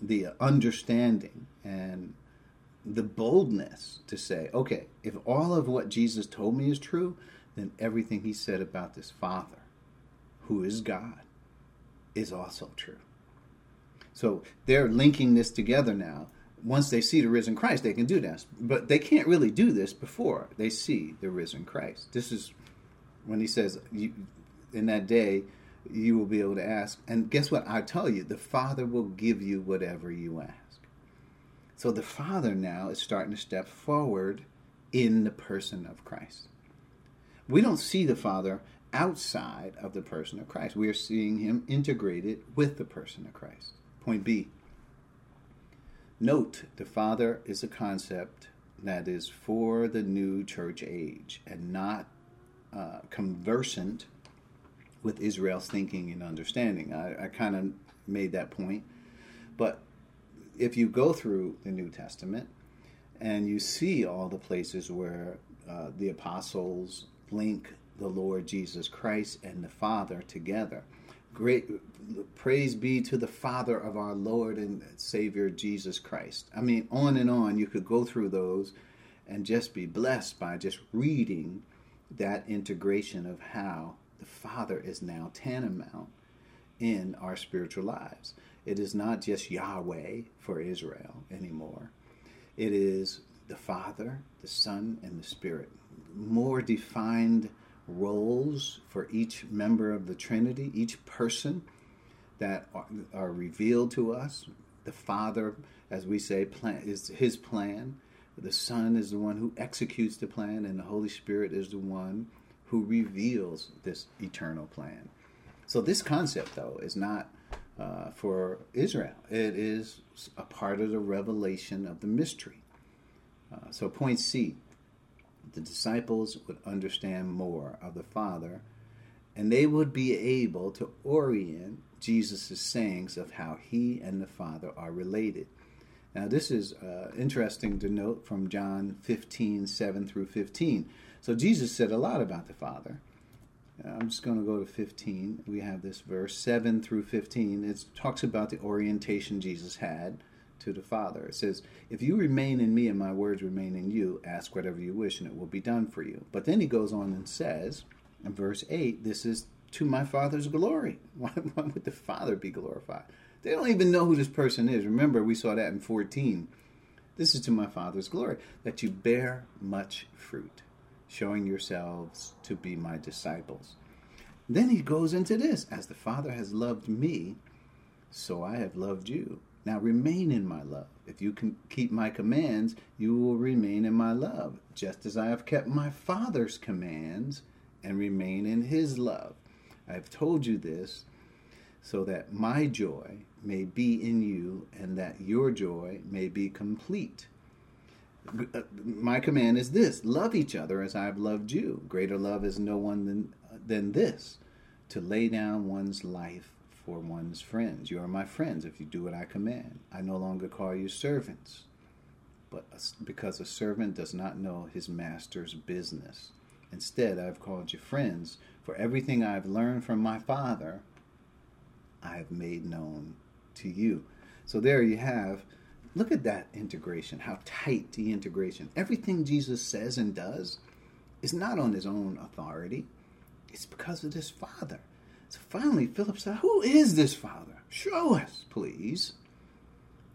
the understanding and the boldness to say, okay, if all of what Jesus told me is true, then everything he said about this Father, who is God, is also true. So they're linking this together now. Once they see the risen Christ, they can do this. But they can't really do this before they see the risen Christ. This is when he says, in that day, you will be able to ask. And guess what? I tell you, the Father will give you whatever you ask. So the Father now is starting to step forward in the person of Christ. We don't see the Father outside of the person of Christ. We are seeing him integrated with the person of Christ. Point B. Note the Father is a concept that is for the new church age and not uh, conversant with Israel's thinking and understanding. I, I kind of made that point. But if you go through the New Testament and you see all the places where uh, the apostles link the Lord Jesus Christ and the Father together, great praise be to the Father of our Lord and Savior Jesus Christ. I mean, on and on, you could go through those and just be blessed by just reading that integration of how the Father is now tantamount in our spiritual lives. It is not just Yahweh for Israel anymore. It is the Father, the Son, and the Spirit. More defined roles for each member of the Trinity, each person that are, are revealed to us. The Father, as we say, plan, is His plan. The Son is the one who executes the plan, and the Holy Spirit is the one who reveals this eternal plan. So, this concept, though, is not uh, for Israel, it is a part of the revelation of the mystery. Uh, so, point C the disciples would understand more of the Father, and they would be able to orient Jesus' sayings of how he and the Father are related. Now, this is uh, interesting to note from John 15 7 through 15. So Jesus said a lot about the Father. I'm just going to go to 15. We have this verse 7 through 15. It talks about the orientation Jesus had to the Father. It says, If you remain in me and my words remain in you, ask whatever you wish and it will be done for you. But then he goes on and says, in verse 8, This is to my Father's glory. Why, why would the Father be glorified? They don't even know who this person is. Remember, we saw that in 14. This is to my Father's glory, that you bear much fruit showing yourselves to be my disciples. Then he goes into this As the Father has loved me, so I have loved you. Now remain in my love. If you can keep my commands, you will remain in my love, just as I have kept my Father's commands and remain in his love. I have told you this so that my joy may be in you and that your joy may be complete. Uh, my command is this love each other as I have loved you. Greater love is no one than, than this to lay down one's life for one's friends. You are my friends if you do what I command. I no longer call you servants, but because a servant does not know his master's business. Instead, I have called you friends, For everything I've learned from my Father, I have made known to you. So there you have. Look at that integration, how tight the integration. Everything Jesus says and does is not on his own authority, it's because of his Father. So finally, Philip said, Who is this Father? Show us, please.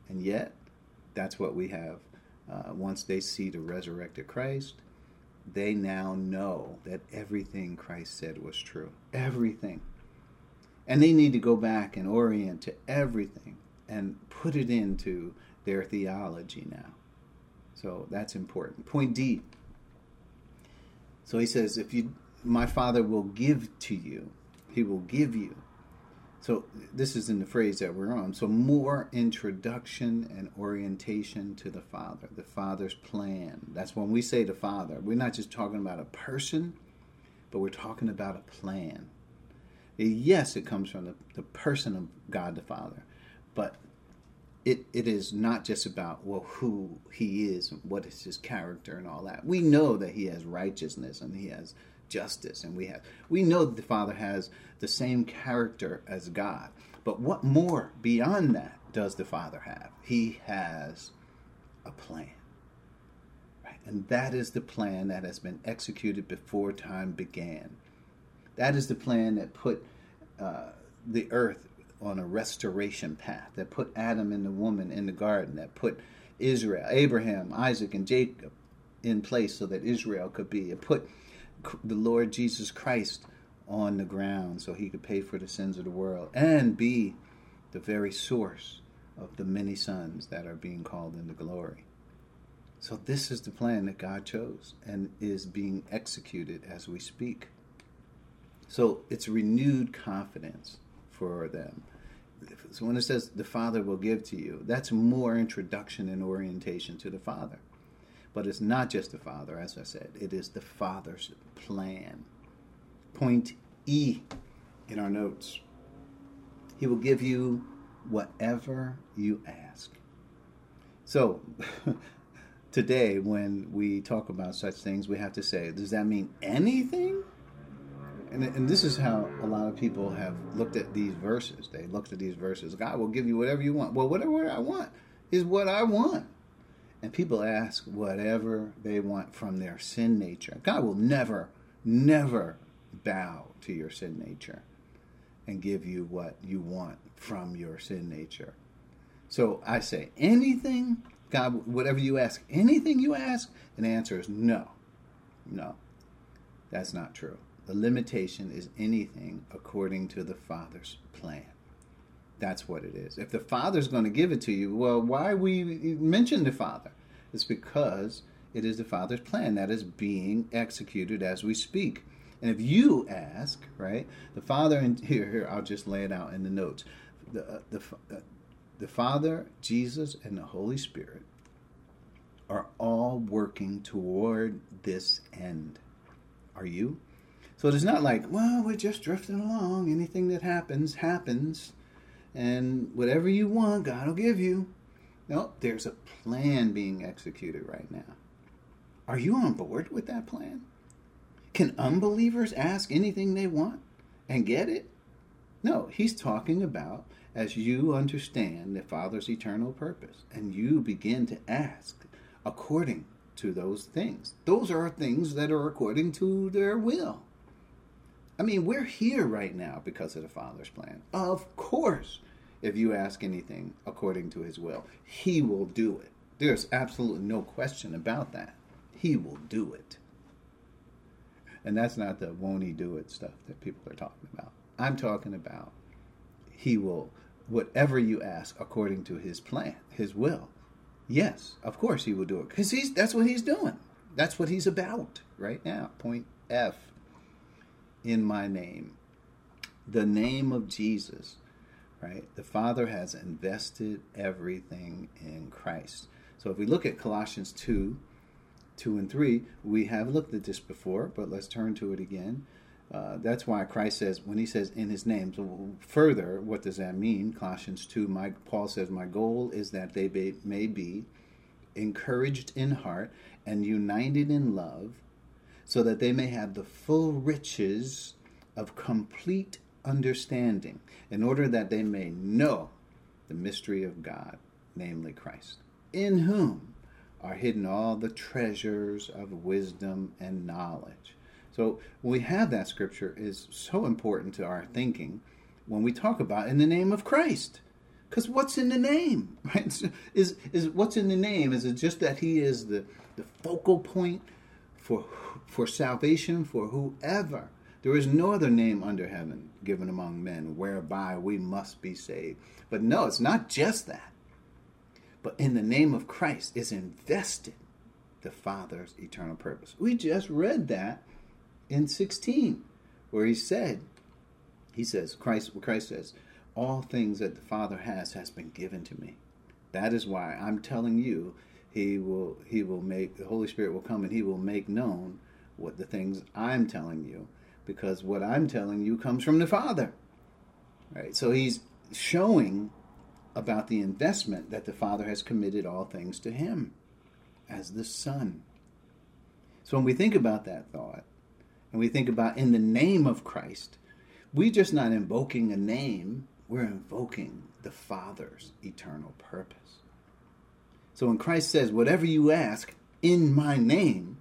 And yet, that's what we have. Uh, once they see the resurrected Christ, they now know that everything Christ said was true. Everything. And they need to go back and orient to everything and put it into their theology now. So that's important. Point D. So he says, if you my father will give to you, he will give you. So this is in the phrase that we're on. So more introduction and orientation to the Father, the Father's plan. That's when we say the Father. We're not just talking about a person, but we're talking about a plan. Yes, it comes from the, the person of God the Father, but it, it is not just about well who he is and what is his character and all that. We know that he has righteousness and he has justice and we have we know that the Father has the same character as God. But what more beyond that does the Father have? He has a plan. Right? And that is the plan that has been executed before time began. That is the plan that put uh, the earth on a restoration path, that put Adam and the woman in the garden, that put Israel, Abraham, Isaac, and Jacob in place so that Israel could be. It put the Lord Jesus Christ on the ground so he could pay for the sins of the world and be the very source of the many sons that are being called into glory. So, this is the plan that God chose and is being executed as we speak. So, it's renewed confidence for them. So, when it says the Father will give to you, that's more introduction and orientation to the Father. But it's not just the Father, as I said, it is the Father's plan. Point E in our notes He will give you whatever you ask. So, today, when we talk about such things, we have to say, does that mean anything? And, and this is how a lot of people have looked at these verses. They looked at these verses. God will give you whatever you want. Well, whatever I want is what I want. And people ask whatever they want from their sin nature. God will never, never bow to your sin nature and give you what you want from your sin nature. So I say, anything, God, whatever you ask, anything you ask, the answer is no. No, that's not true. The limitation is anything according to the Father's plan. That's what it is. If the Father's going to give it to you, well, why we mention the Father? It's because it is the Father's plan that is being executed as we speak. And if you ask, right, the Father, and here, here, I'll just lay it out in the notes. The, uh, the, uh, the Father, Jesus, and the Holy Spirit are all working toward this end. Are you? So it's not like, well, we're just drifting along. Anything that happens, happens. And whatever you want, God will give you. No, there's a plan being executed right now. Are you on board with that plan? Can unbelievers ask anything they want and get it? No, he's talking about as you understand the Father's eternal purpose and you begin to ask according to those things. Those are things that are according to their will. I mean, we're here right now because of the Father's plan. Of course, if you ask anything according to his will, he will do it. There's absolutely no question about that. He will do it. And that's not the won't he do it stuff that people are talking about. I'm talking about he will, whatever you ask according to his plan, his will. Yes, of course he will do it because he's that's what he's doing. That's what he's about right now. Point F in my name. The name of Jesus, right? The Father has invested everything in Christ. So if we look at Colossians 2, 2 and 3, we have looked at this before, but let's turn to it again. Uh, that's why Christ says, when he says in his name, so further, what does that mean? Colossians 2, my, Paul says, My goal is that they may be encouraged in heart and united in love, so that they may have the full riches of complete understanding, in order that they may know the mystery of God, namely Christ, in whom are hidden all the treasures of wisdom and knowledge. So when we have that scripture is so important to our thinking when we talk about in the name of Christ. Because what's in the name? Right? Is is what's in the name? Is it just that he is the, the focal point for for salvation for whoever? There is no other name under heaven given among men whereby we must be saved. But no, it's not just that. But in the name of Christ is invested the Father's eternal purpose. We just read that in 16, where he said, he says, Christ, Christ says, all things that the Father has has been given to me. That is why I'm telling you, he will he will make the Holy Spirit will come and he will make known what the things I'm telling you, because what I'm telling you comes from the Father. Right? So he's showing about the investment that the Father has committed all things to him as the Son. So when we think about that thought, and we think about in the name of Christ, we're just not invoking a name, we're invoking the Father's eternal purpose. So when Christ says, Whatever you ask in my name,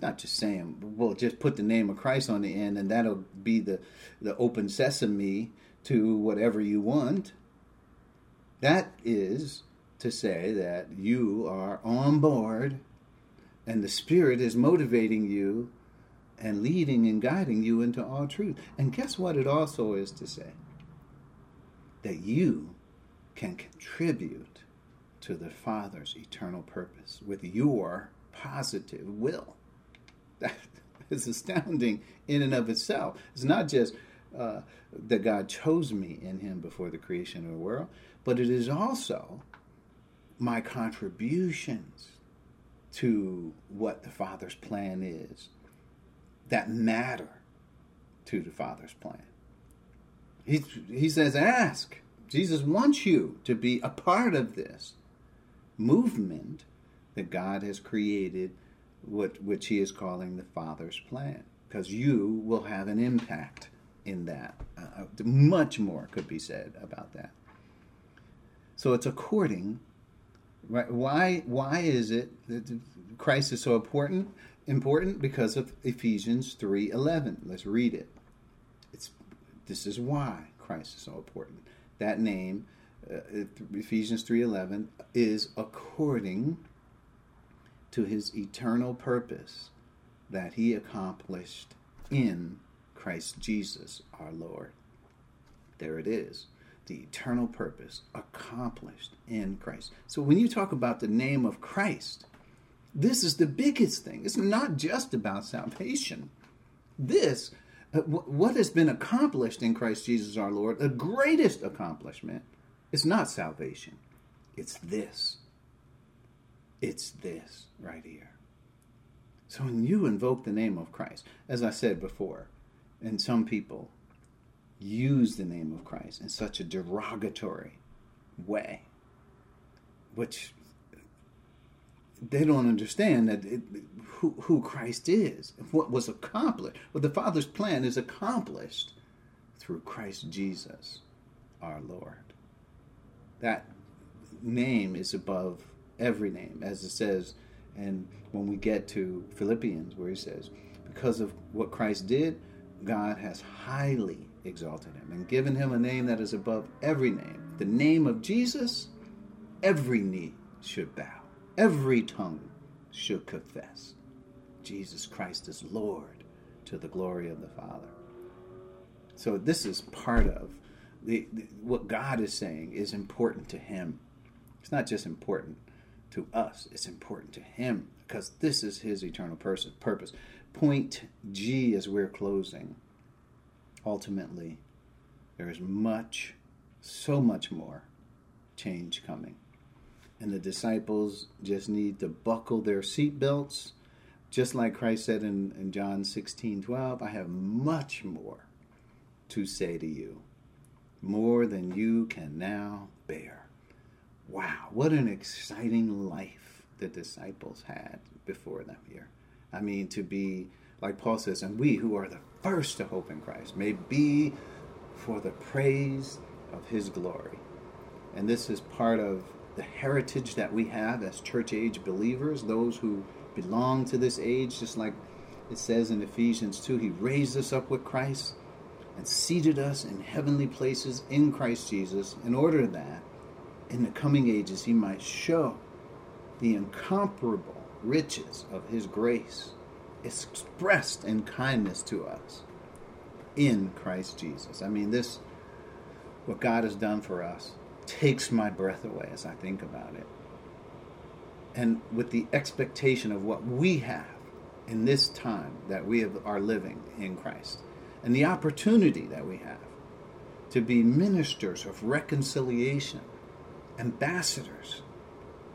not just saying, Well, just put the name of Christ on the end and that'll be the, the open sesame to whatever you want. That is to say that you are on board and the Spirit is motivating you and leading and guiding you into all truth. And guess what it also is to say? That you can contribute to the Father's eternal purpose with your positive will. That is astounding in and of itself. It's not just uh, that God chose me in Him before the creation of the world, but it is also my contributions to what the Father's plan is that matter to the Father's plan. He, he says, ask. Jesus wants you to be a part of this movement that God has created, what, which He is calling the Father's plan, because you will have an impact in that. Uh, much more could be said about that. So it's according. Right? Why? Why is it that Christ is so important? important because of Ephesians 3:11. Let's read it. It's this is why Christ is so important. That name uh, Ephesians 3:11 is according to his eternal purpose that he accomplished in Christ Jesus our Lord. There it is. The eternal purpose accomplished in Christ. So when you talk about the name of Christ, this is the biggest thing. It's not just about salvation. This, what has been accomplished in Christ Jesus our Lord, the greatest accomplishment, is not salvation. It's this. It's this right here. So when you invoke the name of Christ, as I said before, and some people use the name of Christ in such a derogatory way, which they don't understand that it, who, who Christ is, what was accomplished, what the Father's plan is accomplished through Christ Jesus, our Lord. That name is above every name, as it says, and when we get to Philippians, where he says, because of what Christ did, God has highly exalted him and given him a name that is above every name. The name of Jesus, every knee should bow every tongue should confess Jesus Christ is Lord to the glory of the Father. So this is part of the, the, what God is saying is important to him. It's not just important to us, it's important to him because this is his eternal purpose. Point G as we're closing. Ultimately, there is much, so much more change coming and the disciples just need to buckle their seatbelts. Just like Christ said in, in John 16 12, I have much more to say to you, more than you can now bear. Wow, what an exciting life the disciples had before them here. I mean, to be like Paul says, and we who are the first to hope in Christ may be for the praise of his glory. And this is part of the heritage that we have as church age believers, those who belong to this age, just like it says in Ephesians 2, he raised us up with Christ and seated us in heavenly places in Christ Jesus, in order that in the coming ages he might show the incomparable riches of his grace expressed in kindness to us in Christ Jesus. I mean, this, what God has done for us, takes my breath away as I think about it. And with the expectation of what we have in this time that we have, are living in Christ, and the opportunity that we have to be ministers of reconciliation, ambassadors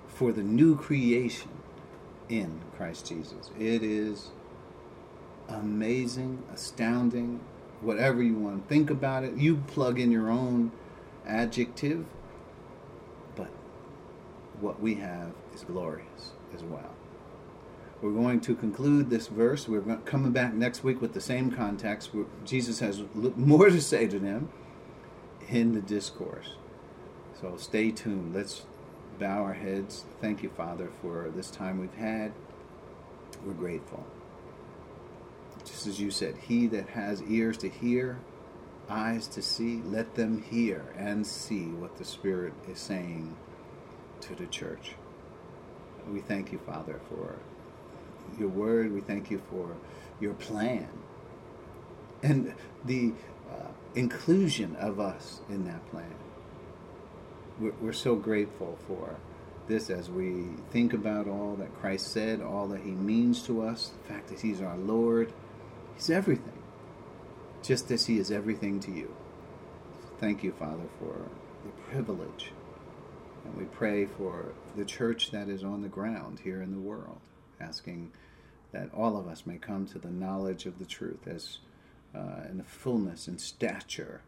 for the new creation in Christ Jesus. It is amazing, astounding, whatever you want to think about it. You plug in your own adjective, but what we have is glorious as well. We're going to conclude this verse. We're coming back next week with the same context. Jesus has more to say to them in the discourse. So stay tuned. Let's bow our heads. Thank you, Father, for this time we've had. We're grateful. Just as you said, he that has ears to hear, eyes to see, let them hear and see what the Spirit is saying to the church. We thank you, Father, for your word. We thank you for your plan and the uh, inclusion of us in that plan. We're, we're so grateful for this as we think about all that Christ said, all that He means to us, the fact that He's our Lord. He's everything, just as He is everything to you. Thank you, Father, for the privilege. And we pray for the church that is on the ground here in the world, asking that all of us may come to the knowledge of the truth as uh, in the fullness and stature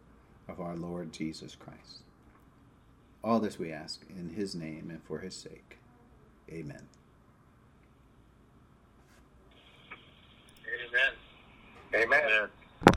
of our Lord Jesus Christ. All this we ask in his name and for his sake. Amen. Amen. Amen. Amen.